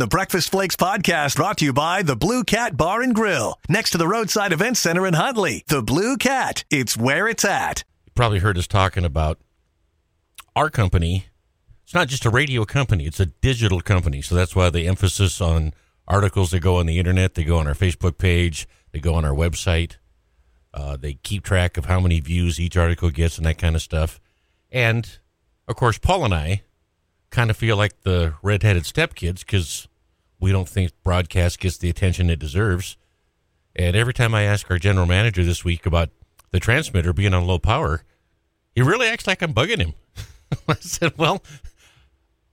The Breakfast Flakes podcast brought to you by the Blue Cat Bar and Grill, next to the Roadside Event Center in Huntley. The Blue Cat, it's where it's at. You probably heard us talking about our company. It's not just a radio company, it's a digital company. So that's why the emphasis on articles that go on the internet, they go on our Facebook page, they go on our website. Uh, they keep track of how many views each article gets and that kind of stuff. And of course, Paul and I kind of feel like the redheaded stepkids because we don't think broadcast gets the attention it deserves. And every time I ask our general manager this week about the transmitter being on low power, he really acts like I'm bugging him. I said, "Well,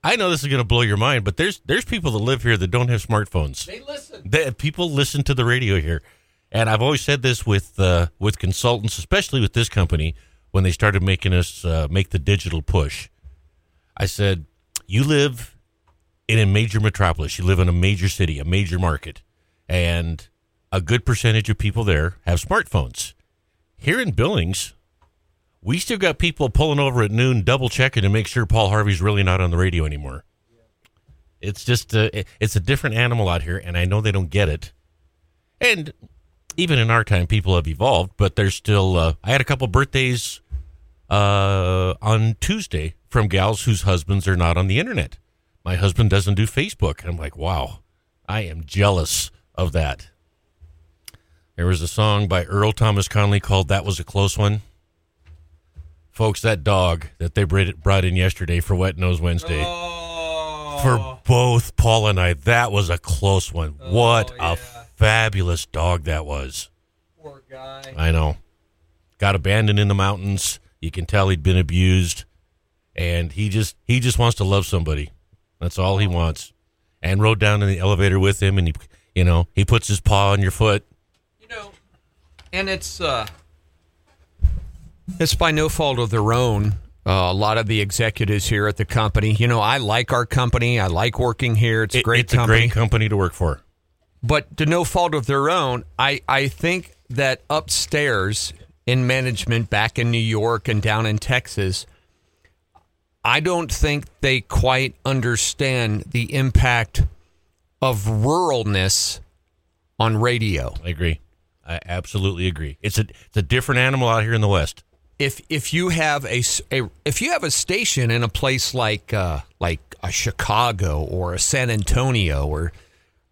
I know this is going to blow your mind, but there's there's people that live here that don't have smartphones. They listen. They, people listen to the radio here, and I've always said this with uh, with consultants, especially with this company, when they started making us uh, make the digital push. I said, "You live in a major metropolis. You live in a major city, a major market, and a good percentage of people there have smartphones. Here in Billings, we still got people pulling over at noon, double checking to make sure Paul Harvey's really not on the radio anymore. It's just a, it's a different animal out here, and I know they don't get it. And even in our time, people have evolved, but there's still. Uh, I had a couple birthdays uh, on Tuesday from gals whose husbands are not on the internet. My husband doesn't do Facebook. I'm like, wow, I am jealous of that. There was a song by Earl Thomas Conley called "That Was a Close One." Folks, that dog that they brought in yesterday for Wet Nose Wednesday. Oh. For both Paul and I, that was a close one. Oh, what yeah. a fabulous dog that was. Poor guy. I know. Got abandoned in the mountains. You can tell he'd been abused, and he just he just wants to love somebody. That's all he wants. And rode down in the elevator with him, and he, you know, he puts his paw on your foot. You know, and it's uh, it's by no fault of their own. Uh, a lot of the executives here at the company, you know, I like our company. I like working here. It's a great it's company. a great company to work for. but to no fault of their own, I, I think that upstairs in management back in New York and down in Texas, I don't think they quite understand the impact of ruralness on radio. I agree. I absolutely agree. It's a it's a different animal out here in the West. If if you have a, a- if you have a station in a place like uh, like a Chicago or a San Antonio or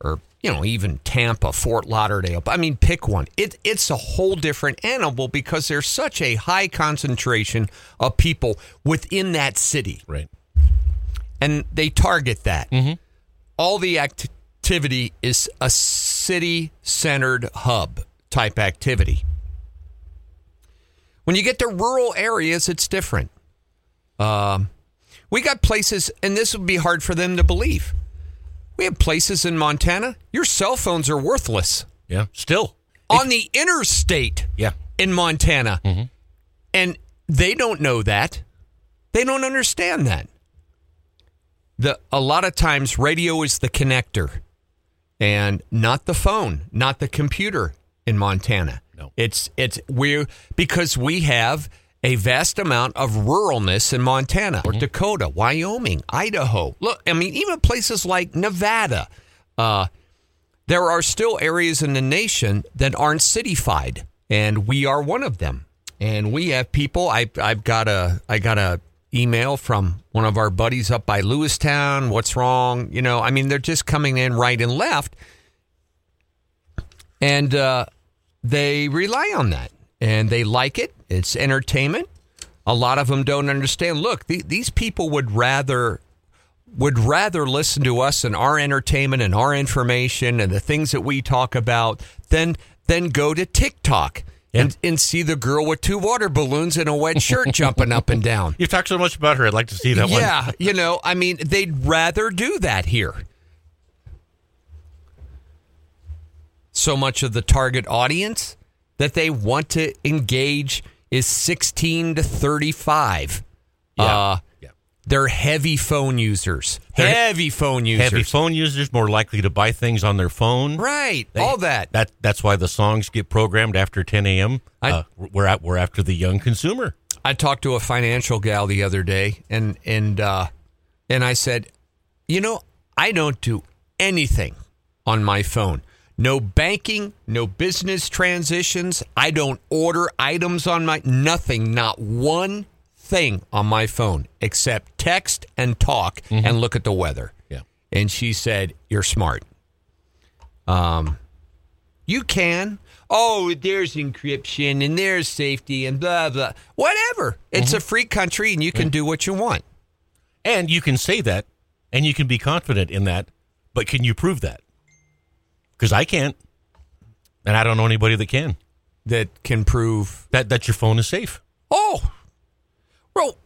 or you know even Tampa, Fort Lauderdale, I mean pick one. It it's a whole different animal because there's such a high concentration of people within that city, Right. and they target that. All the activity is a city centered hub type activity. When you get to rural areas, it's different. Um, we got places, and this would be hard for them to believe. We have places in Montana, your cell phones are worthless Yeah. Still. on the interstate Yeah. in Montana. Mm-hmm. And they don't know that. They don't understand that. The a lot of times radio is the connector and not the phone, not the computer in Montana. No. It's it's we because we have a vast amount of ruralness in Montana or Dakota, Wyoming, Idaho. Look, I mean, even places like Nevada. Uh, there are still areas in the nation that aren't cityfied, and we are one of them. And we have people. I, I've got a I got a email from one of our buddies up by Lewistown. What's wrong? You know, I mean, they're just coming in right and left, and uh, they rely on that, and they like it. It's entertainment. A lot of them don't understand. Look, the, these people would rather would rather listen to us and our entertainment and our information and the things that we talk about than than go to TikTok and, and see the girl with two water balloons and a wet shirt jumping up and down. You've talked so much about her. I'd like to see that one. Yeah, you know, I mean, they'd rather do that here. So much of the target audience that they want to engage is 16 to 35. Yeah. Uh, Yeah. they're heavy phone users. They're heavy phone users. Heavy phone users more likely to buy things on their phone. Right. They- all that. That that's why the songs get programmed after 10 a.m. I- uh, we're at we're after the young consumer. I talked to a financial gal the other day, and and uh, and I said, you know, I don't do anything on my phone. No banking, no business transitions. I don't order items on my nothing, not one thing on my phone except text and talk mm-hmm. and look at the weather. Yeah. And she said, "You're smart." Um you can. Oh, there's encryption and there's safety and blah blah. Whatever. It's mm-hmm. a free country and you can mm-hmm. do what you want. And you can say that and you can be confident in that, but can you prove that? Because I can't. And I don't know anybody that can. That can prove That that your phone is safe. Oh, well,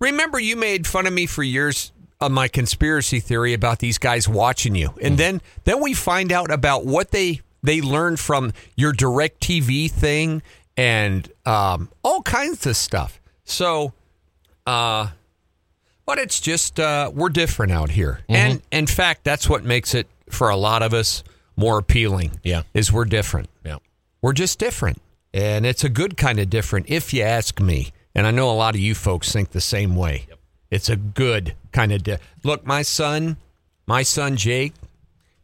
remember you made fun of me for years of my conspiracy theory about these guys watching you, and then then we find out about what they they learned from your DirecTV thing and um, all kinds of stuff. So, uh, but it's just uh, we're different out here, and in fact, that's what makes it for a lot of us more appealing. Yeah. is we're different. Yeah. We're just different. And it's a good kind of different, if you ask me. And I know a lot of you folks think the same way. Yep. It's a good kind of. Di- Look, my son, my son Jake,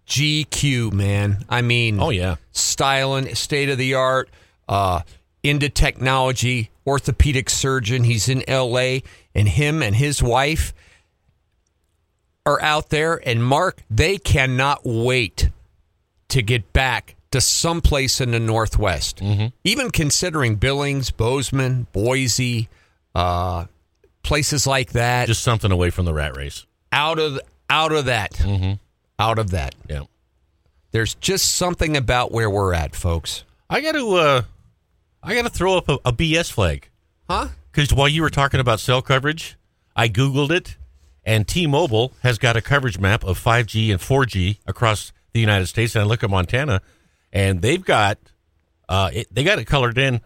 GQ, man. I mean, Oh yeah. styling, state of the art, uh, into technology, orthopedic surgeon. He's in LA, and him and his wife are out there. And Mark, they cannot wait to get back to someplace in the Northwest. Even considering Billings, Bozeman, Boise, uh, places like that. Just something away from the rat race. out of out of that, out of that. Yeah. There's just something about where we're at, folks. I got to uh I got to throw up a, a BS flag. Huh? Because while you were talking about cell coverage, I Googled it, and T Mobile has got a coverage map of 5G and 4G across the United States. And I look at Montana, and they've got uh, it, they got it colored in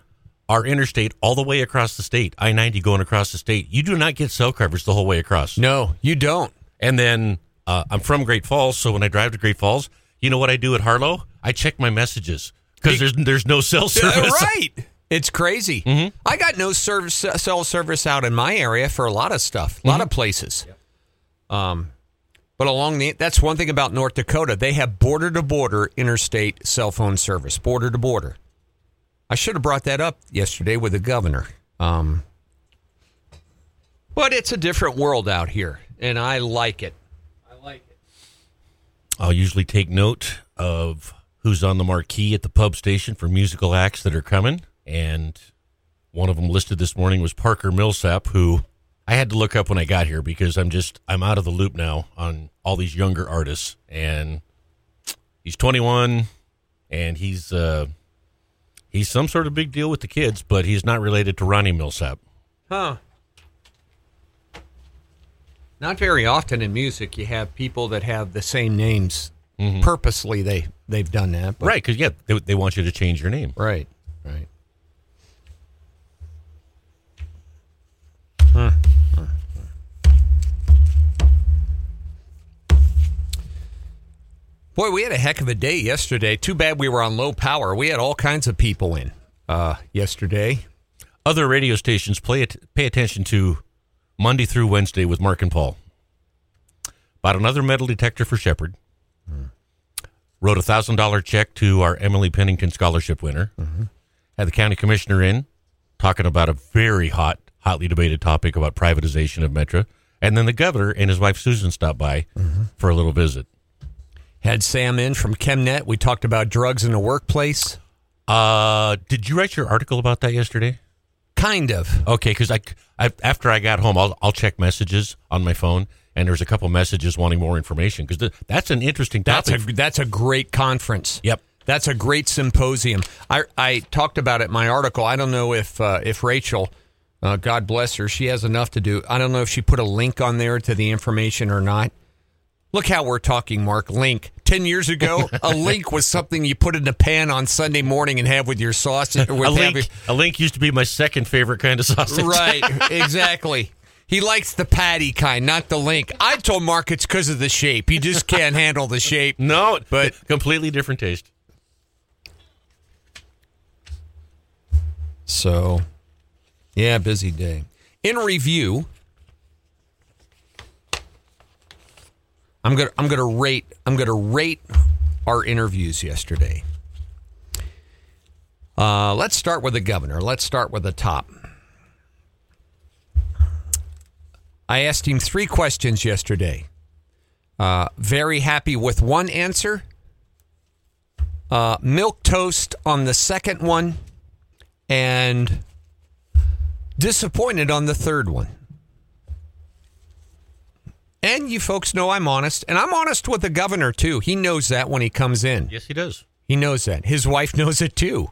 our interstate all the way across the state, I 90 going across the state. You do not get cell coverage the whole way across. No, you don't. And then uh, I'm from Great Falls, so when I drive to Great Falls, you know what I do at Harlow? I check my messages because there's there's no cell service. right. It's crazy. I got no service cell service out in my area for a lot of stuff, a lot of places. Um, but along the that's one thing about North Dakota. They have border to border interstate cell phone service, border to border. I should have brought that up yesterday with the governor. Um, but it's a different world out here, and I like it. I like it. I'll usually take note of who's on the marquee at the pub station for musical acts that are coming. And one of them listed this morning was Parker Millsap, who I had to look up when I got here because I'm just, I'm out of the loop now on all these younger artists. And he's 21 and he's, uh, he's some sort of big deal with the kids, but he's not related to Ronnie Milsap. Huh. Not very often in music you have people that have the same names. Purposely they they've done that. but- Right. Cause yeah, they, they want you to change your name. Right. Boy, we had a heck of a day yesterday. Too bad we were on low power. We had all kinds of people in uh, yesterday. other radio stations play it, pay attention to Monday through Wednesday with Mark and Paul. Bought another metal detector for Shepherd. Wrote a thousand dollar check to our Emily Pennington scholarship winner. Had the county commissioner in talking about a very hot, hotly debated topic about privatization of Metra. And then the governor and his wife Susan stopped by for a little visit. Had Sam in from ChemNet. We talked about drugs in the workplace. Uh, did you write your article about that yesterday? Kind of. Okay, because I, I after I got home, I'll I'll check messages on my phone, and there's a couple messages wanting more information because that's an interesting That's topic. a that's a great conference. Yep. That's a great symposium. I I talked about it in my article. I don't know if uh, if Rachel, uh, God bless her, she has enough to do. I don't know if she put a link on there to the information or not. Look how we're talking, Mark. Link. Ten years ago, a link was something you put in a pan on Sunday morning and have with your sausage. With a link, have- a link used to be my second favorite kind of sausage. Right, exactly. He likes the patty kind, not the link. I told Mark it's because of the shape. He just can't handle the shape. No, but completely different taste. So, yeah, busy day. In review, I'm gonna I'm gonna rate I'm gonna rate our interviews yesterday. Uh, let's start with the governor. Let's start with the top. I asked him three questions yesterday. Uh, very happy with one answer. Uh, milk toast on the second one, and disappointed on the third one. And you folks know I'm honest, and I'm honest with the governor too. He knows that when he comes in. Yes, he does. He knows that. His wife knows it too.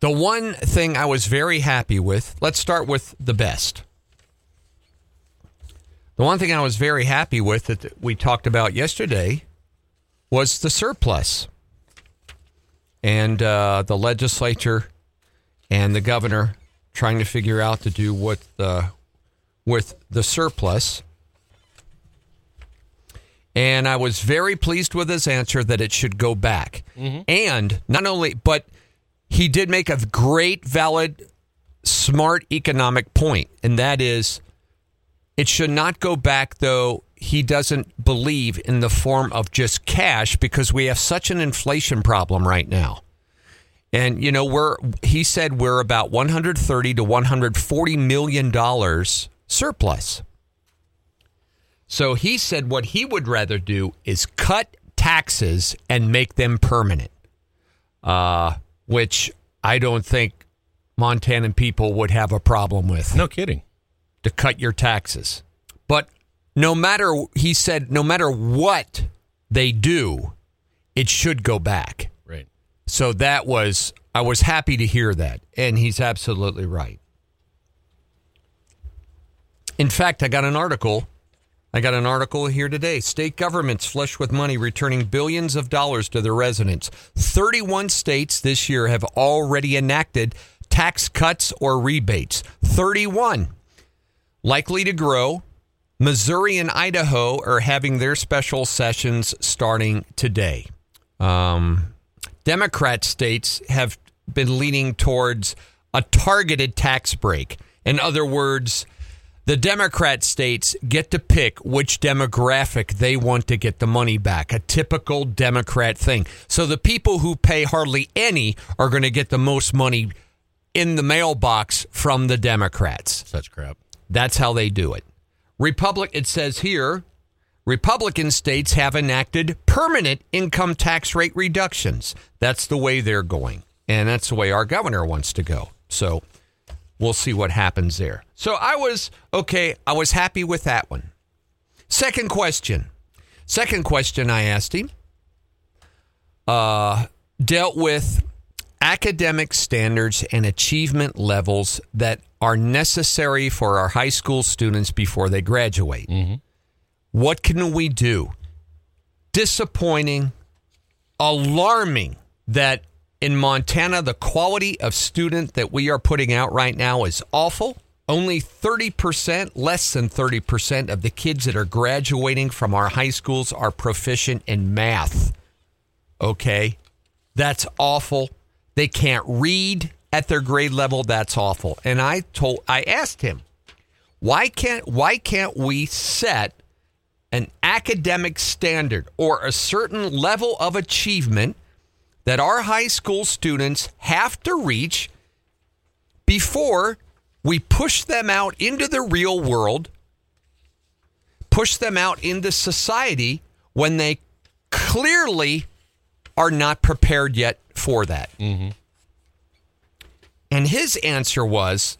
The one thing I was very happy with, let's start with the best. The one thing I was very happy with that we talked about yesterday was the surplus. And uh, the legislature and the governor trying to figure out to do what the with the surplus. And I was very pleased with his answer that it should go back. Mm-hmm. And not only, but he did make a great, valid, smart economic point, and that is it should not go back, though he doesn't believe in the form of just cash because we have such an inflation problem right now. And you know, we're he said we're about 130 to 140 million dollars surplus. So he said what he would rather do is cut taxes and make them permanent. Uh, which I don't think Montanan people would have a problem with No kidding. to cut your taxes. But no matter, he said, no matter what they do, it should go back. So that was, I was happy to hear that. And he's absolutely right. In fact, I got an article. I got an article here today. State governments flush with money returning billions of dollars to their residents. 31 states this year have already enacted tax cuts or rebates. 31 likely to grow. Missouri and Idaho are having their special sessions starting today. Um, Democrat states have been leaning towards a targeted tax break. In other words, the Democrat states get to pick which demographic they want to get the money back, a typical Democrat thing. So the people who pay hardly any are going to get the most money in the mailbox from the Democrats. Such crap. That's how they do it. Republic, it says here, Republican states have enacted permanent income tax rate reductions. That's the way they're going. And that's the way our governor wants to go. So we'll see what happens there. So I was, okay, I was happy with that one. Second question. Second question I asked him uh, dealt with academic standards and achievement levels that are necessary for our high school students before they graduate. What can we do? Disappointing, alarming that in Montana, the quality of student that we are putting out right now is awful. Only 30%, less than 30% of the kids that are graduating from our high schools are proficient in math. Okay? That's awful. They can't read at their grade level. That's awful. And I told I asked him, why can't why can't we set an academic standard or a certain level of achievement that our high school students have to reach before we push them out into the real world, push them out into society when they clearly are not prepared yet for that. Mm-hmm. And his answer was,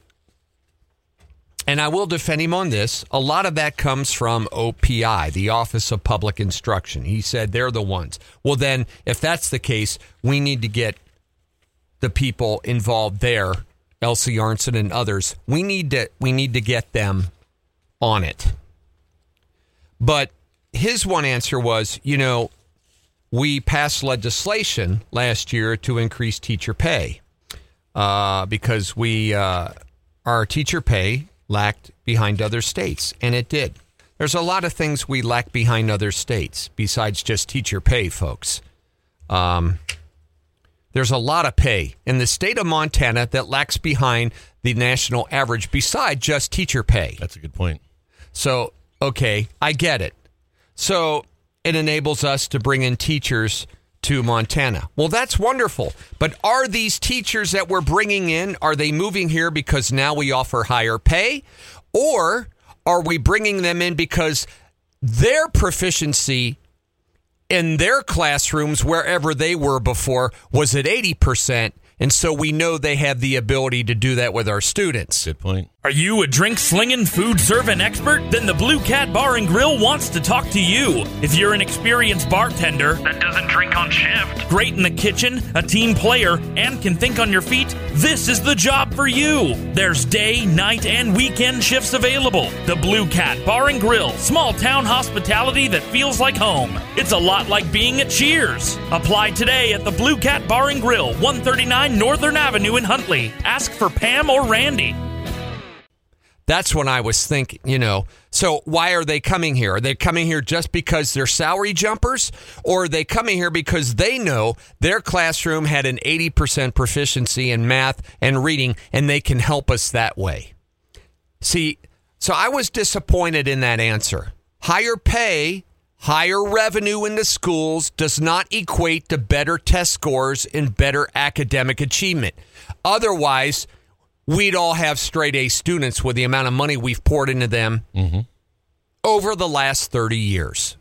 and I will defend him on this, a lot of that comes from OPI, the Office of Public Instruction. He said they're the ones. Well, then, if that's the case, we need to get the people involved there, Elsie Arntzen and others. We need to we need to get them on it. But his one answer was, you know, we passed legislation last year to increase teacher pay uh, because we uh, our teacher pay lacked behind other states, and it did. There's a lot of things we lack behind other states besides just teacher pay, folks. Um, there's a lot of pay in the state of Montana that lacks behind the national average beside just teacher pay. That's a good point. So, okay, I get it. So it enables us to bring in teachers to Montana. Well, that's wonderful. But are these teachers that we're bringing in are they moving here because now we offer higher pay or are we bringing them in because their proficiency in their classrooms wherever they were before was at 80% and so we know they have the ability to do that with our students. Good point. Are you a drink slinging, food serving expert? Then the Blue Cat Bar and Grill wants to talk to you. If you're an experienced bartender that doesn't drink on shift, great in the kitchen, a team player, and can think on your feet, this is the job for you. There's day, night, and weekend shifts available. The Blue Cat Bar and Grill, small town hospitality that feels like home. It's a lot like being at Cheers. Apply today at the Blue Cat Bar and Grill, 139 Northern Avenue in Huntley. Ask for Pam or Randy. That's when I was thinking, you know, so why are they coming here? Are they coming here just because they're salary jumpers? Or are they coming here because they know their classroom had an 80% proficiency in math and reading and they can help us that way? See, so I was disappointed in that answer. Higher pay, higher revenue in the schools does not equate to better test scores and better academic achievement. Otherwise, we'd all have straight A students with the amount of money we've poured into them over the last 30 years.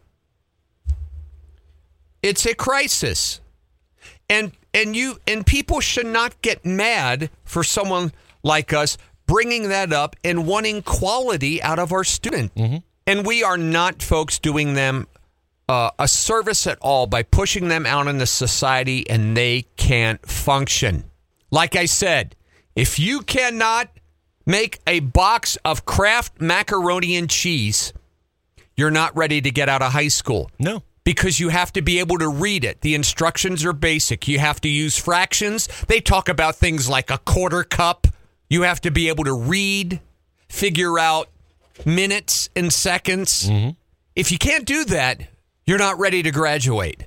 It's a crisis. And and you and people should not get mad for someone like us bringing that up and wanting quality out of our student. And we are not folks doing them uh, a service at all by pushing them out into society and they can't function. Like I said, if you cannot make a box of Kraft macaroni and cheese, you're not ready to get out of high school No. because you have to be able to read it. The instructions are basic. You have to use fractions. They talk about things like a quarter cup. You have to be able to read, figure out minutes and seconds. Mm-hmm. If you can't do that, you're not ready to graduate.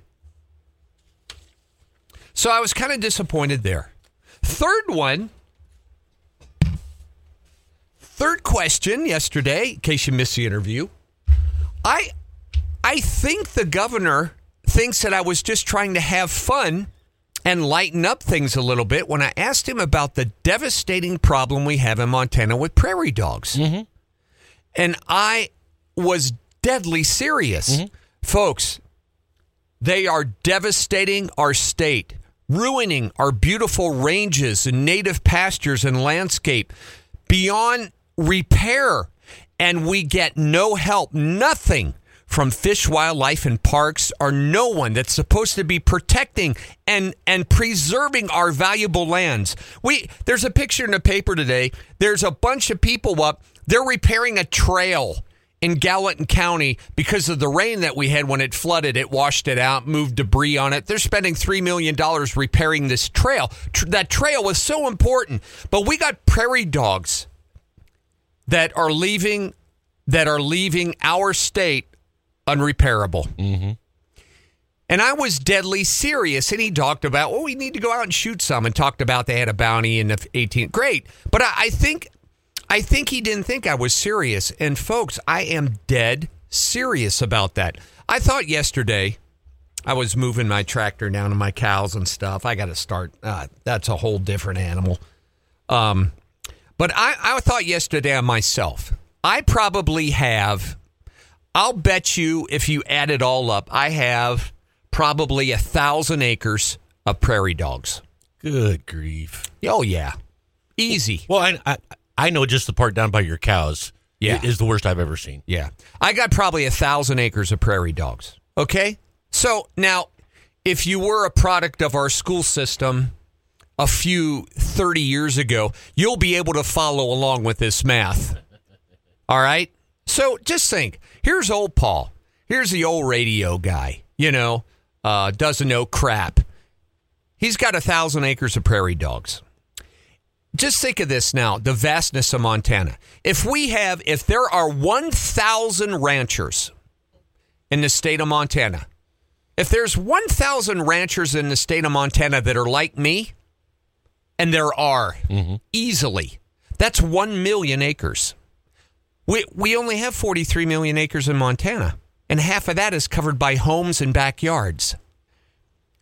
So I was kind of disappointed there. Third one. Third question yesterday, in case you missed the interview. I I think the governor thinks that I was just trying to have fun and lighten up things a little bit when I asked him about the devastating problem we have in Montana with prairie dogs. Mm-hmm. And I was deadly serious. Mm-hmm. Folks, they are devastating our state, ruining our beautiful ranges and native pastures and landscape beyond repair. And we get no help, nothing from fish, wildlife, and parks, or no one that's supposed to be protecting and, and preserving our valuable lands. We there's a picture in the paper today. There's a bunch of people up. They're repairing a trail in Gallatin County because of the rain that we had when it flooded. It washed it out, moved debris on it. They're spending $3 million repairing this trail. Tr- that trail was so important. But we got prairie dogs that are leaving that are leaving our state unrepairable. And I was deadly serious. And he talked about, well, we need to go out and shoot some and talked about they had a bounty in the 18th. Great. But I, I think I think he didn't think I was serious. And folks, I am dead serious about that. I thought yesterday I was moving my tractor down to my cows and stuff. I got to start. Uh, that's a whole different animal. Um, but I, I thought yesterday on myself, I probably have, I'll bet you if you add it all up, I have probably a thousand acres of prairie dogs. Good grief. Oh, yeah. Easy. Well, I, I I know just the part down by your cows. Yeah. is the worst I've ever seen. Yeah. I got probably a thousand acres of prairie dogs. Okay. So now, if you were a product of our school system a few 30 years ago, you'll be able to follow along with this math. All right. So just think here's old Paul. Here's the old radio guy, you know, uh, doesn't know crap. He's got a thousand acres of prairie dogs just think of this now the vastness of Montana. If we have, if there are 1,000 ranchers in the state of Montana, if there's 1,000 ranchers in the state of Montana that are like me, and there are mm-hmm. easily, that's 1 million acres. We, we only have 43 million acres in Montana. And half of that is covered by homes and backyards.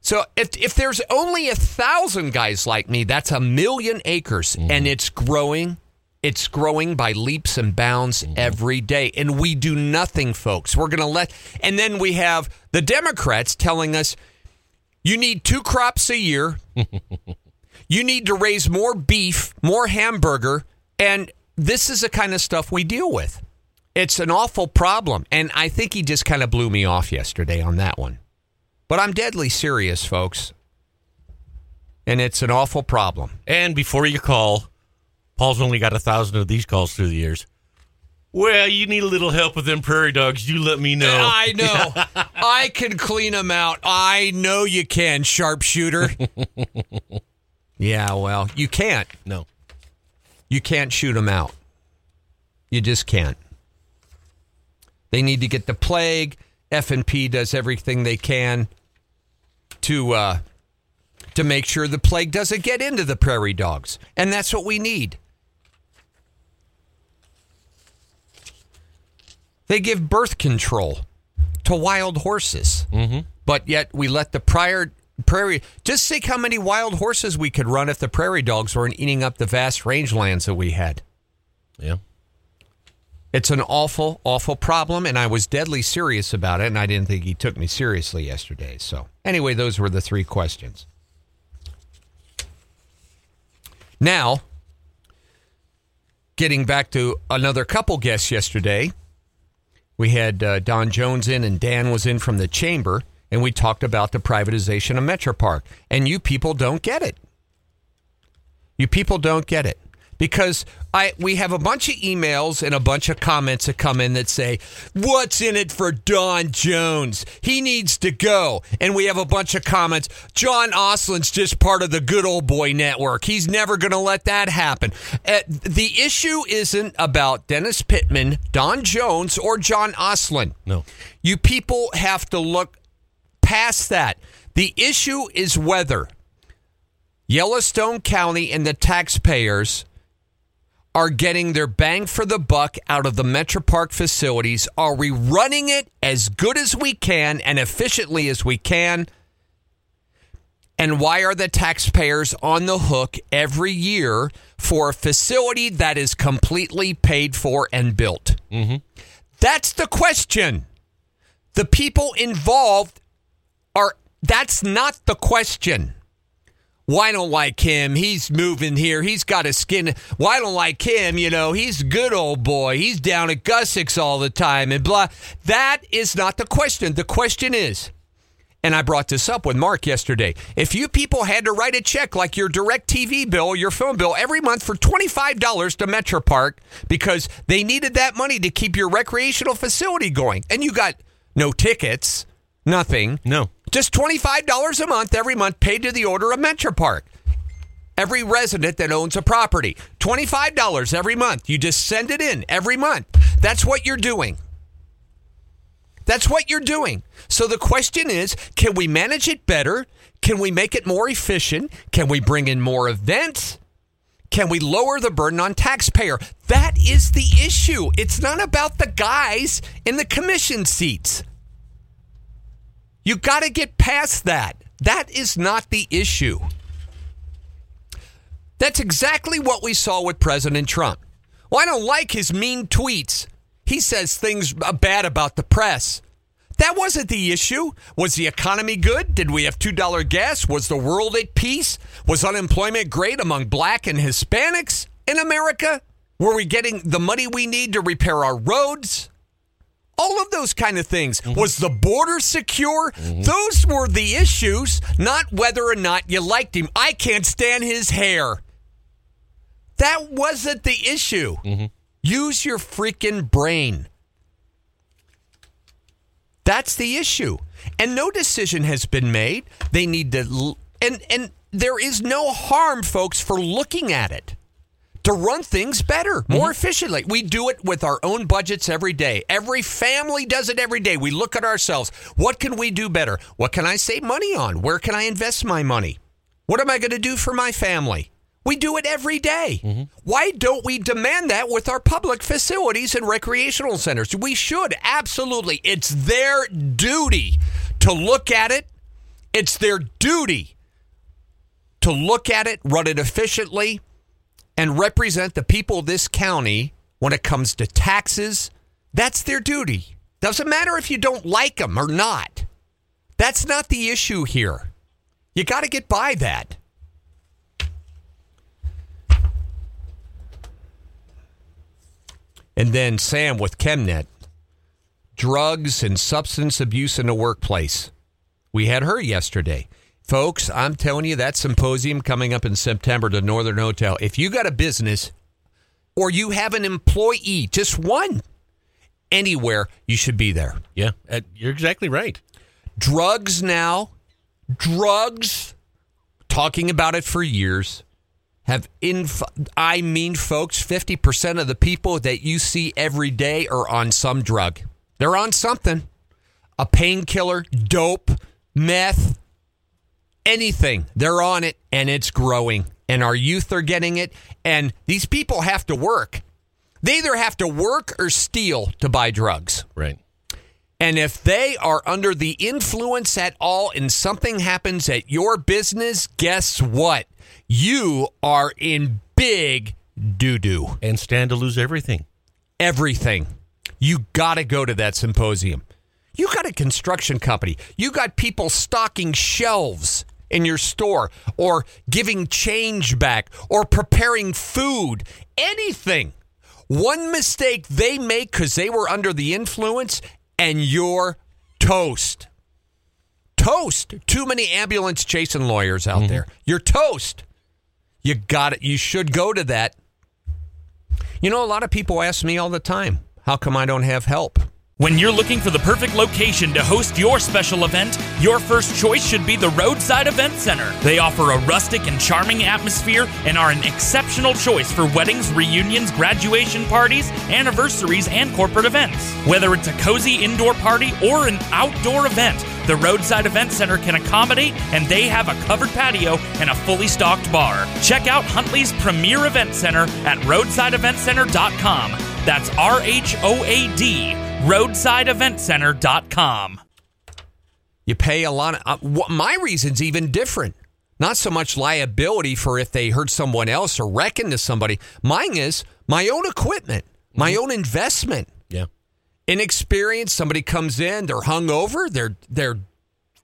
So if if there's only a thousand guys like me, that's a million acres, mm-hmm. and it's growing. It's growing by leaps and bounds mm-hmm. every day, and we do nothing, folks. We're going to let, and then we have the Democrats telling us you need two crops a year. you need to raise more beef, more hamburger, and this is the kind of stuff we deal with. It's an awful problem, and I think he just kind of blew me off yesterday on that one. But I'm deadly serious, folks. And it's an awful problem. And before you call, Paul's only got a thousand of these calls through the years. Well, you need a little help with them prairie dogs. You let me know. I know. I can clean them out. I know you can, sharpshooter. yeah, well, you can't. no. You can't shoot them out. You just can't. They need to get the plague. F&P does everything they can to uh, to make sure the plague doesn't get into the prairie dogs, and that's what we need. They give birth control to wild horses, mm-hmm. but yet we let the prior prairie. Just think how many wild horses we could run if the prairie dogs weren't eating up the vast rangelands that we had. Yeah. It's an awful, awful problem, and I was deadly serious about it, and I didn't think he took me seriously yesterday. So, anyway, those were the three questions. Now, getting back to another couple guests yesterday, we had uh, Don Jones in, and Dan was in from the chamber, and we talked about the privatization of MetraPark. And you people don't get it. You people don't get it because I we have a bunch of emails and a bunch of comments that come in that say, "What's in it for Don Jones? He needs to go." And we have a bunch of comments, "John Ostlund's just part of the good old boy network. He's never going to let that happen." Uh, the issue isn't about Denis Pitman, Don Jones, or John Ostlund. No. You people have to look past that. The issue is whether Yellowstone County and the taxpayers are getting their bang for the buck out of the MetraPark facilities. Are we running it as good as we can and efficiently as we can? And why are the taxpayers on the hook every year for a facility that is completely paid for and built? Mm-hmm. That's the question. The people involved are, that's not the question. Well, don't like him. He's moving here. He's got a skin. Well, don't like him. You know, he's good old boy. He's down at Gusick's all the time and blah. That is not the question. The question is, and I brought this up with Mark yesterday. If you people had to write a check like your DirecTV bill, your phone bill every month for $25 to MetraPark because they needed that money to keep your recreational facility going, and you got no tickets, nothing. No. Just $25 a month every month paid to the order of MetraPark. Every resident that owns a property, $25 every month. You just send it in every month. That's what you're doing. That's what you're doing. So the question is can we manage it better? Can we make it more efficient? Can we bring in more events? Can we lower the burden on taxpayer? That is the issue. It's not about the guys in the commission seats. You got to get past that. That is not the issue. That's exactly what we saw with President Trump. Well, I don't like his mean tweets. He says things bad about the press. That wasn't the issue. Was the economy good? Did we have $2 gas? Was the world at peace? Was unemployment great among black and Hispanics in America? Were we getting the money we need to repair our roads? All of those kind of things. Mm-hmm. Was the border secure? Mm-hmm. Those were the issues, not whether or not you liked him. I can't stand his hair. That wasn't the issue. Mm-hmm. Use your freaking brain. That's the issue. And no decision has been made. They need to and and there is no harm folks for looking at it to run things better, more mm-hmm. efficiently. We do it with our own budgets every day. Every family does it every day. We look at ourselves. What can we do better? What can I save money on? Where can I invest my money? What am I going to do for my family? We do it every day. Why don't we demand that with our public facilities and recreational centers? We should, absolutely. It's their duty to look at it. It's their duty to look at it, run it efficiently, and represent the people of this county when it comes to taxes. That's their duty. Doesn't matter if you don't like them or not. That's not the issue here. You got to get by that. And then Sam with Chemnet, drugs and substance abuse in the workplace. We had her yesterday. Folks, I'm telling you, that symposium coming up in September to Northern Hotel. If you got a business or you have an employee, just one, anywhere, you should be there. Yeah, uh, you're exactly right. Drugs now, drugs, talking about it for years, have inf- I mean, folks, 50% of the people that you see every day are on some drug. They're on something a painkiller, dope, meth, anything. They're on it and it's growing. And our youth are getting it. And these people have to work. They either have to work or steal to buy drugs. Right. And if they are under the influence at all and something happens at your business, guess what? You are in big doo doo. And stand to lose everything. Everything. You got to go to that symposium. You got a construction company. You got people stocking shelves in your store or giving change back or preparing food, anything. One mistake they make because they were under the influence and you're toast. Toast. Too many ambulance chasing lawyers out mm-hmm. there. You're toast. You got it. You should go to that. You know, a lot of people ask me all the time, how come I don't have help? When you're looking for the perfect location to host your special event, your first choice should be the Roadside Event Center. They offer a rustic and charming atmosphere and are an exceptional choice for weddings, reunions, graduation parties, anniversaries, and corporate events. Whether it's a cozy indoor party or an outdoor event, the Roadside Event Center can accommodate, and they have a covered patio and a fully stocked bar. Check out Huntley's premier event center at roadsideeventcenter.com. That's R H O A D, roadsideeventcenter.com. You pay a lot of. Uh, my reason's even different. Not so much liability for if they hurt someone else or wreck into somebody. Mine is my own equipment, my own investment. Yeah. Inexperienced, somebody comes in, they're hungover, they're they're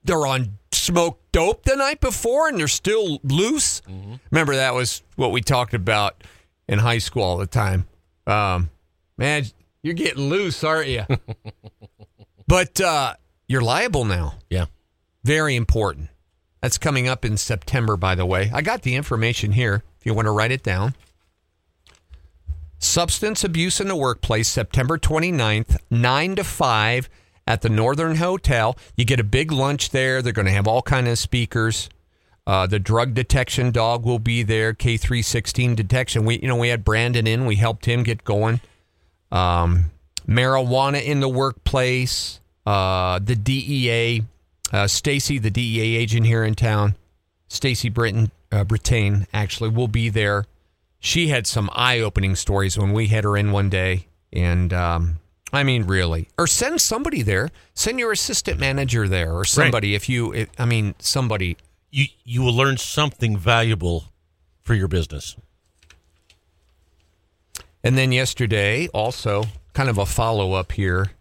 they're on smoked dope the night before, and they're still loose. Remember that was what we talked about in high school all the time. Um, man, you're getting loose, aren't you? but uh, you're liable now. Yeah. Very important. That's coming up in September, by the way. I got the information here if you want to write it down. Substance abuse in the workplace, September 29th, 9 to 5 at the Northern Hotel. You get a big lunch there. They're going to have all kind of speakers. Uh, the drug detection dog will be there. K316 detection. We, you know, we had Brandon in. We helped him get going. Um, marijuana in the workplace. Uh, the DEA. Uh, Stacy, the DEA agent here in town, Stacy Britton, uh, Brittain, actually will be there. She had some eye-opening stories when we had her in one day, and um, I mean, really, or send somebody there. Send your assistant manager there, or somebody. If you, if, I mean, somebody. You you will learn something valuable for your business. And then yesterday, also kind of a follow-up here.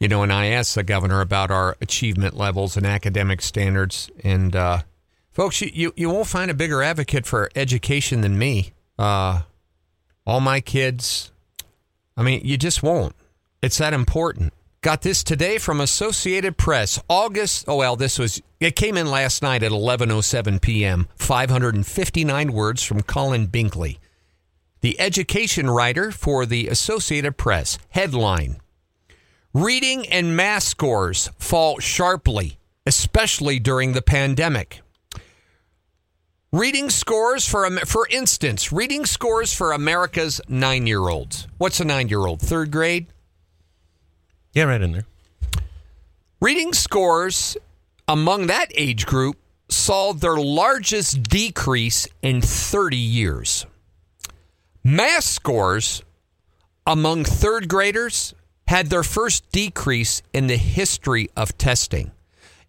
You know, and I asked the governor about our achievement levels and academic standards, and uh, folks, you, you you won't find a bigger advocate for education than me. Uh, all my kids, I mean, you just won't. It's that important. Got this today from Associated Press. August, oh well, this was it came in last night at 11:07 p.m. 559 words from Collin Binkley, the education writer for the Associated Press. Headline: Reading and math scores fall sharply, especially during the pandemic. Reading scores for for instance, reading scores for America's 9-year-olds. What's a 9-year-old? 3rd grade? Yeah, right in there. Reading scores among that age group saw their largest decrease in 30 years. Math scores among third graders had their first decrease in the history of testing.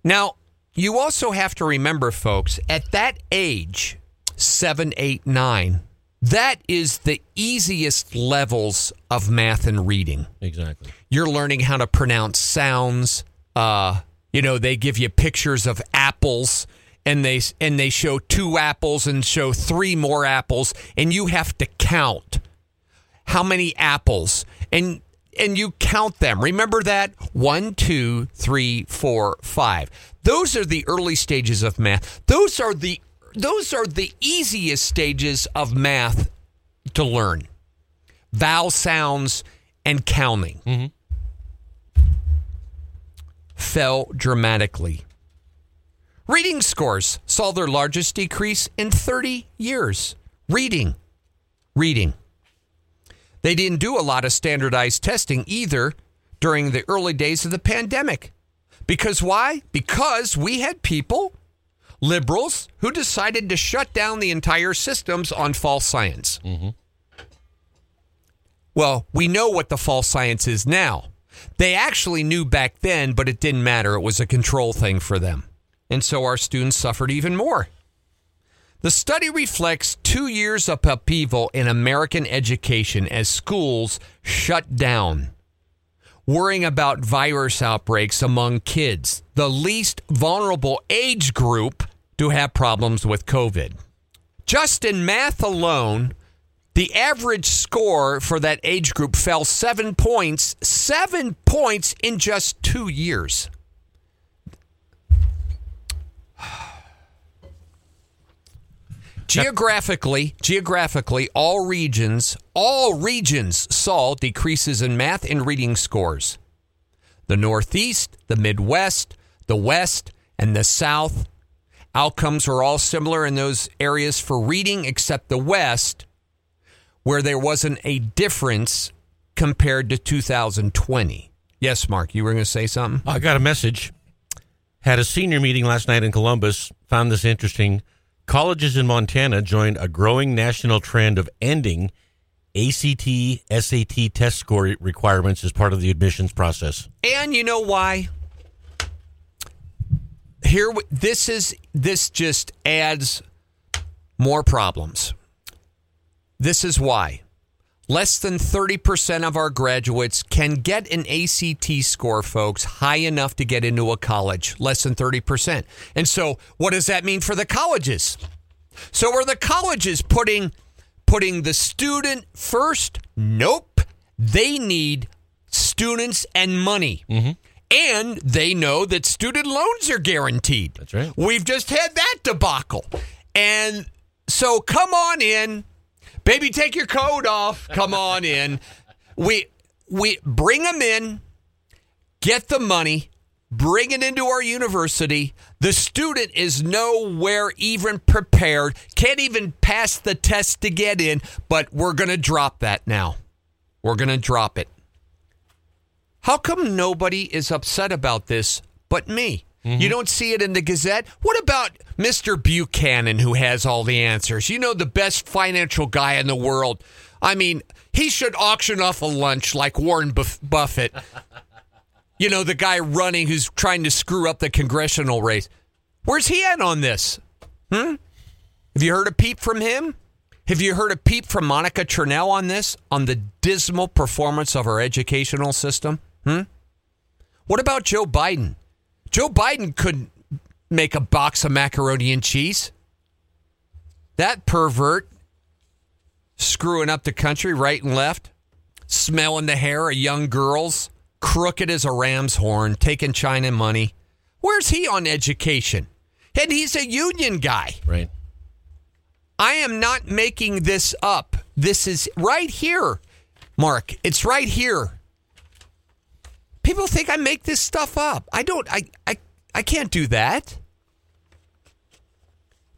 Now, you also have to remember, folks, at that age, seven, eight, nine, that is the easiest levels of math and reading. Exactly. You're learning how to pronounce sounds. Uh, you know, they give you pictures of apples and they and they show two apples and show three more apples and you have to count how many apples and and you count them. Remember that? One, two, three, four, five. Those are the early stages of math. Those are the those are the easiest stages of math to learn. Vowel sounds and counting mm-hmm. fell dramatically. Reading scores saw their largest decrease in 30 years. Reading. Reading. They didn't do a lot of standardized testing either during the early days of the pandemic. Because why? Because we had people, liberals, who decided to shut down the entire systems on false science. Mm-hmm. Well, we know what the false science is now. They actually knew back then, but it didn't matter. It was a control thing for them. And so our students suffered even more. The study reflects two years of upheaval in American education as schools shut down, worrying about virus outbreaks among kids, the least vulnerable age group to have problems with COVID. Just in math alone, the average score for that age group fell seven points, seven points in just two years. Geographically, geographically, all regions, all regions saw decreases in math and reading scores. The Northeast, the Midwest, the West, and the South. Outcomes were all similar in those areas for reading, except the West, where there wasn't a difference compared to 2020. Yes, Mark, you were going to say something? I got a message. Had a senior meeting last night in Columbus. Found this interesting. Colleges in Montana joined a growing national trend of ending ACT, SAT test score requirements as part of the admissions process. And you know why? Here, this is this just adds more problems. This is why. Less than 30% of our graduates can get an ACT score, folks, high enough to get into a college. Less than 30%. And so, what does that mean for the colleges? So, are the colleges putting putting the student first? Nope. They need students and money. Mm-hmm. And they know that student loans are guaranteed. That's right. We've just had that debacle. And so come on in. Baby, take your coat off. Come on in. We we bring them in, get the money, bring it into our university. The student is nowhere even prepared, can't even pass the test to get in, but we're going to drop that now. We're going to drop it. How come nobody is upset about this but me? You don't see it in the Gazette? What about Mr. Buchanan, who has all the answers? You know, the best financial guy in the world. I mean, he should auction off a lunch like Warren Buff- Buffett. you know, the guy running who's trying to screw up the congressional race. Where's he at on this? Hmm? Have you heard a peep from him? Have you heard a peep from Monica Tranel on this? On the dismal performance of our educational system? Hmm? What about Joe Biden? Joe Biden couldn't make a box of macaroni and cheese. That pervert screwing up the country right and left, smelling the hair of young girls, crooked as a ram's horn, taking China money. Where's he on education? And he's a union guy. Right. I am not making this up. This is right here, Mark. It's right here. People think I make this stuff up. I don't. I I I can't do that.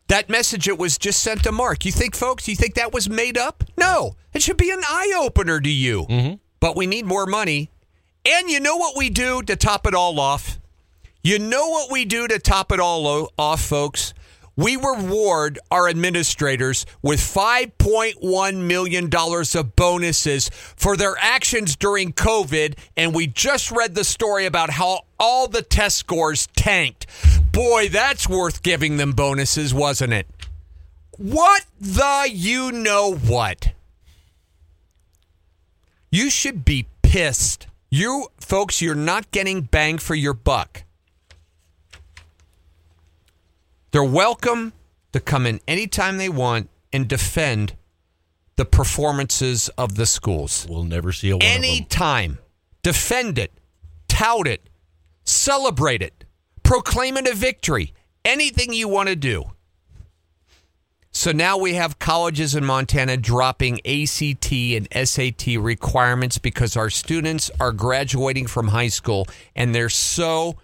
That message it was just sent to Mark. You think, folks? You think that was made up? No, it should be an eye opener to you. Mm-hmm. But we need more money, and you know what we do to top it all off. You know what we do to top it all off, folks? We reward our administrators with $5.1 million of bonuses for their actions during COVID. And we just read the story about how all the test scores tanked. Boy, that's worth giving them bonuses, wasn't it? What the you know what? You should be pissed. You folks, you're not getting bang for your buck. They're welcome to come in anytime they want and defend the performances of the schools. We'll never see a one. Anytime. Defend it, tout it, celebrate it, proclaim it a victory. Anything you want to do. So now we have colleges in Montana dropping ACT and SAT requirements because our students are graduating from high school and they're so.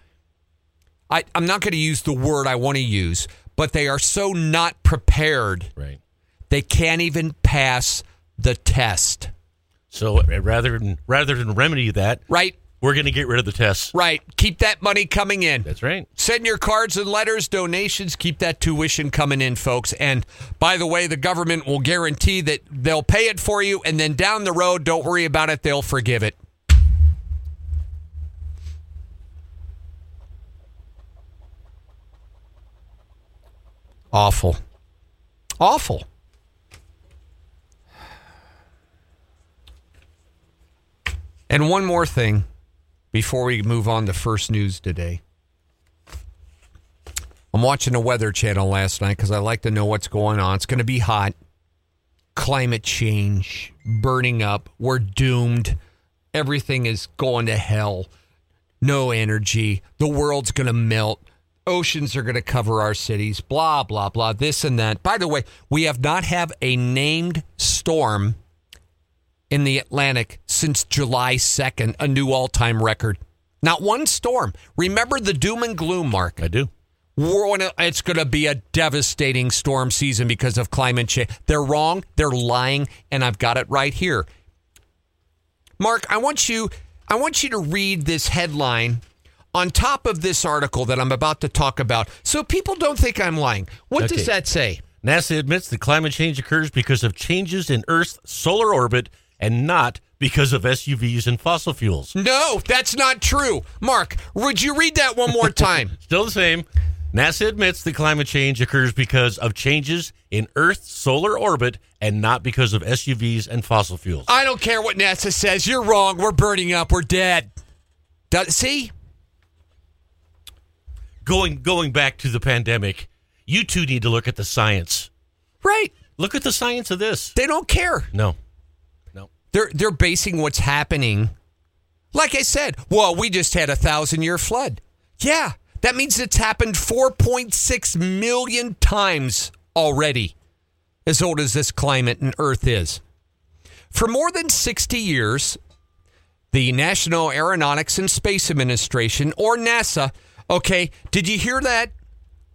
I, I'm not going to use the word I want to use, but they are so not prepared. Right. They can't even pass the test. So uh, rather than rather than remedy that, Right? we're going to get rid of the tests. Right. Keep that money coming in. That's right. Send your cards and letters, donations. Keep that tuition coming in, folks. And by the way, the government will guarantee that they'll pay it for you, and then down the road, don't worry about it, they'll forgive it. Awful. Awful. And one more thing before we move on to first news today. I'm watching the Weather Channel last night because I like to know what's going on. It's going to be hot. Climate change, burning up. We're doomed. Everything is going to hell. No energy. The world's going to melt. Oceans are going to cover our cities. Blah, blah, blah. This and that. By the way, we have not have a named storm in the Atlantic since July 2nd, a new all time record. Not one storm. Remember the doom and gloom, Mark. I do. We're on a- it's going to be a devastating storm season because of climate change. They're wrong. They're lying, and I've got it right here. Mark, I want you, I want you to read this headline on top of this article that I'm about to talk about, so people don't think I'm lying. What does that say? NASA admits that climate change occurs because of changes in Earth's solar orbit and not because of SUVs and fossil fuels. No, that's not true. Mark, would you read that one more time? Still the same. NASA admits that climate change occurs because of changes in Earth's solar orbit and not because of SUVs and fossil fuels. I don't care what NASA says. You're wrong. We're burning up. We're dead. Does, see? Going going back to the pandemic, you two need to look at the science. Right. Look at the science of this. They don't care. No. No. They're they're basing what's happening. Like I said, well, we just had a thousand year flood. Yeah, that means it's happened 4.6 million times already, as old as this climate and Earth is. For more than 60 years, the National Aeronautics and Space Administration, or NASA, okay, did you hear that,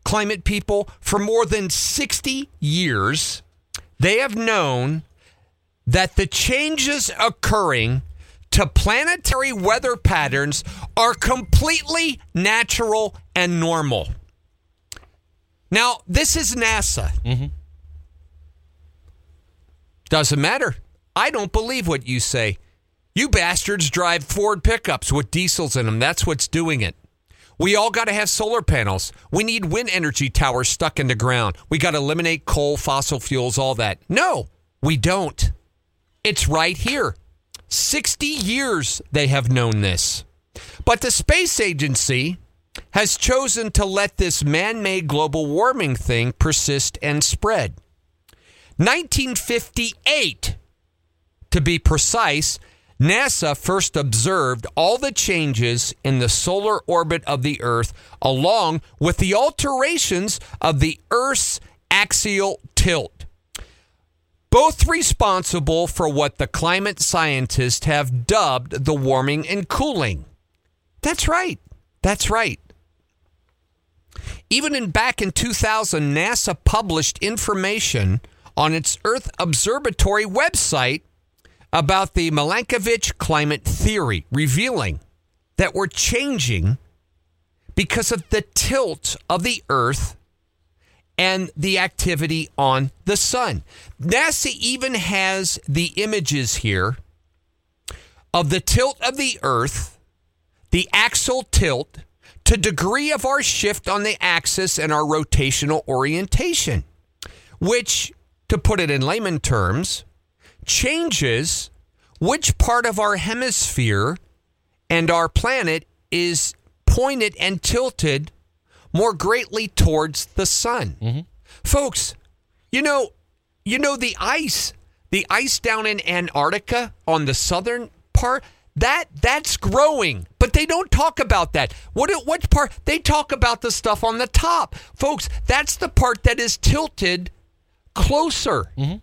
climate people? For more than 60 years, they have known that the changes occurring to planetary weather patterns are completely natural and normal. Now, this is NASA. Mm-hmm. Doesn't matter. I don't believe what you say. You bastards drive Ford pickups with diesels in them. That's what's doing it. We all got to have solar panels. We need wind energy towers stuck in the ground. We got to eliminate coal, fossil fuels, all that. No, we don't. It's right here. 60 years they have known this. But the space agency has chosen to let this man made global warming thing persist and spread. 1958, to be precise, NASA first observed all the changes in the solar orbit of the Earth, along with the alterations of the Earth's axial tilt both responsible for what the climate scientists have dubbed the warming and cooling. That's right. That's right. Even in back in 2000, NASA published information on its Earth Observatory website about the Milankovitch climate theory, revealing that we're changing because of the tilt of the Earth and the activity on the sun. NASA even has the images here of the tilt of the Earth, the axial tilt, to degree of our shift on the axis and our rotational orientation, which, to put it in layman terms, changes which part of our hemisphere and our planet is pointed and tilted more greatly towards the sun. Mm-hmm. Folks, you know, you know the ice, the ice down in Antarctica on the southern part, that that's growing, but they don't talk about that. What what part? They talk about the stuff on the top. Folks, that's the part that is tilted closer. Mm-hmm.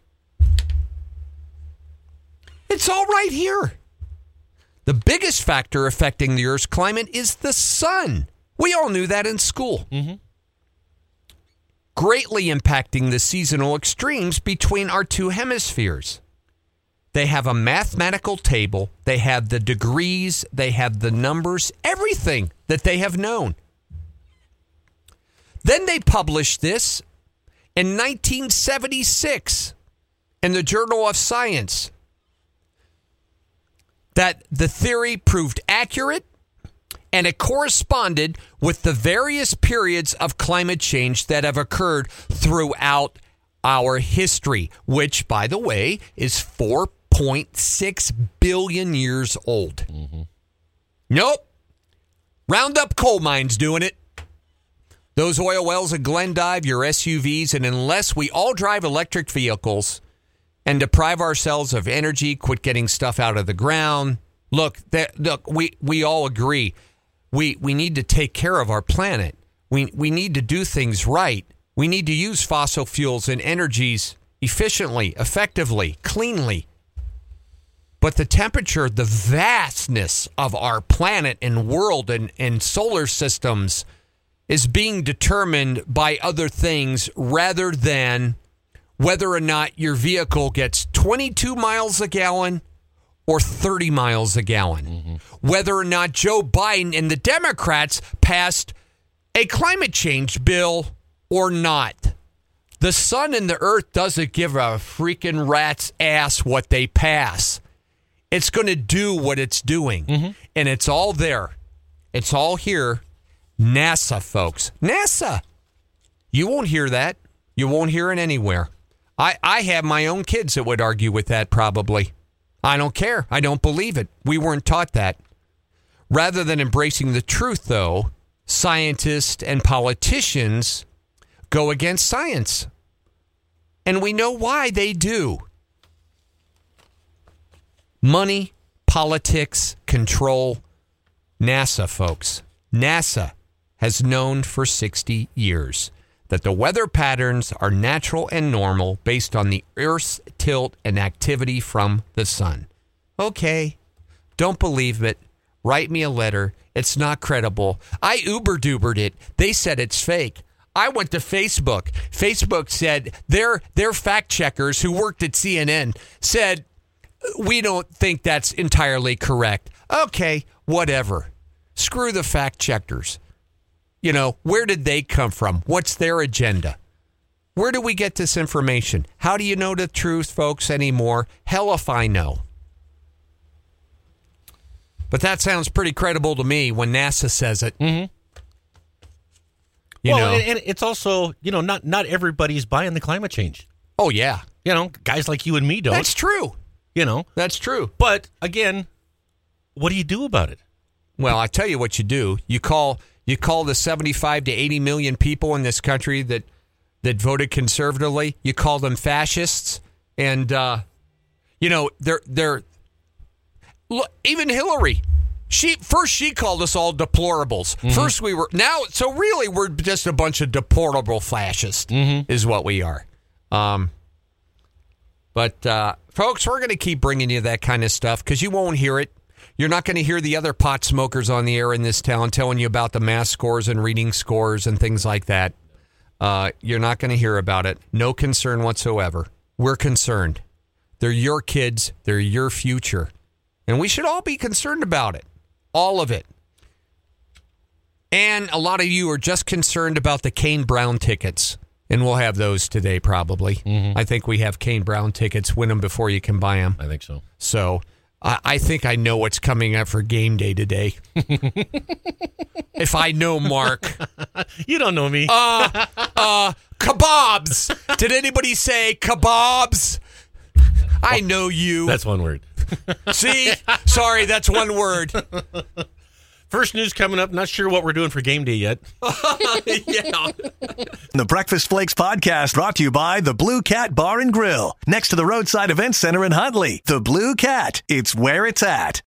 It's all right here. The biggest factor affecting the Earth's climate is the sun. We all knew that in school. Mm-hmm. Greatly impacting the seasonal extremes between our two hemispheres. They have a mathematical table, they have the degrees, they have the numbers, everything that they have known. Then they published this in 1976 in the Journal of Science that the theory proved accurate and it corresponded with the various periods of climate change that have occurred throughout our history, which, by the way, is 4.6 billion years old. Mm-hmm. Nope. Roundup coal mines doing it. Those oil wells at Glendive, your SUVs, and unless we all drive electric vehicles and deprive ourselves of energy, quit getting stuff out of the ground. Look, that, look, we, we all agree. We we need to take care of our planet. We we need to do things right. We need to use fossil fuels and energies efficiently, effectively, cleanly. But the temperature, the vastness of our planet and world and, and solar systems is being determined by other things rather than whether or not your vehicle gets 22 miles a gallon or 30 miles a gallon. Mm-hmm. Whether or not Joe Biden and the Democrats passed a climate change bill or not. The sun and the earth doesn't give a freaking rat's ass what they pass. It's going to do what it's doing. Mm-hmm. And it's all there. It's all here. NASA, folks. NASA. You won't hear that. You won't hear it anywhere. I, I have my own kids that would argue with that probably. I don't care. I don't believe it. We weren't taught that. Rather than embracing the truth, though, scientists and politicians go against science. And we know why they do money, politics, control. NASA, folks. NASA has known for 60 years that the weather patterns are natural and normal based on the Earth's tilt and activity from the sun. Okay, don't believe it. Write me a letter. It's not credible. I Uber dubered it. They said it's fake. I went to Facebook. Facebook said their their fact checkers who worked at CNN said we don't think that's entirely correct. Okay, whatever. Screw the fact checkers. You know, where did they come from? What's their agenda? Where do we get this information? How do you know the truth, folks, anymore? Hell if I know. But that sounds pretty credible to me when NASA says it. Mm-hmm. You well, know, and, and it's also you know not not everybody's buying the climate change. oh yeah, You know, guys like you and me don't. that's true. you know, That's true. but again, what do you do about it? Well, I tell you what you do. You call you call the 75 to 80 million people in this country that that voted conservatively. You call them fascists, and uh, you know they're they're look, even Hillary. She first she called us all deplorables. First we were now so really we're just a bunch of deplorable fascists is what we are. Um, but uh, folks, we're going to keep bringing you that kind of stuff because you won't hear it. You're not going to hear the other pot smokers on the air in this town telling you about the math scores and reading scores and things like that. Uh, you're not going to hear about it. No concern whatsoever. We're concerned. They're your kids. They're your future, and we should all be concerned about it. All of it. And a lot of you are just concerned about the Kane Brown tickets. and we'll have those today probably. I think we have Kane Brown tickets. Win them before you can buy them. I think so. So I, I think I know what's coming up for game day today. if I know Mark, You don't know me. Uh, uh, kebabs. Did anybody say kebabs? I oh, know you. That's one word. See, sorry, that's one word. First news coming up. Not sure what we're doing for game day yet. yeah. The Breakfast Flakes podcast brought to you by the Blue Cat Bar and Grill, next to the Roadside Event Center in Huntley. The Blue Cat, it's where it's at.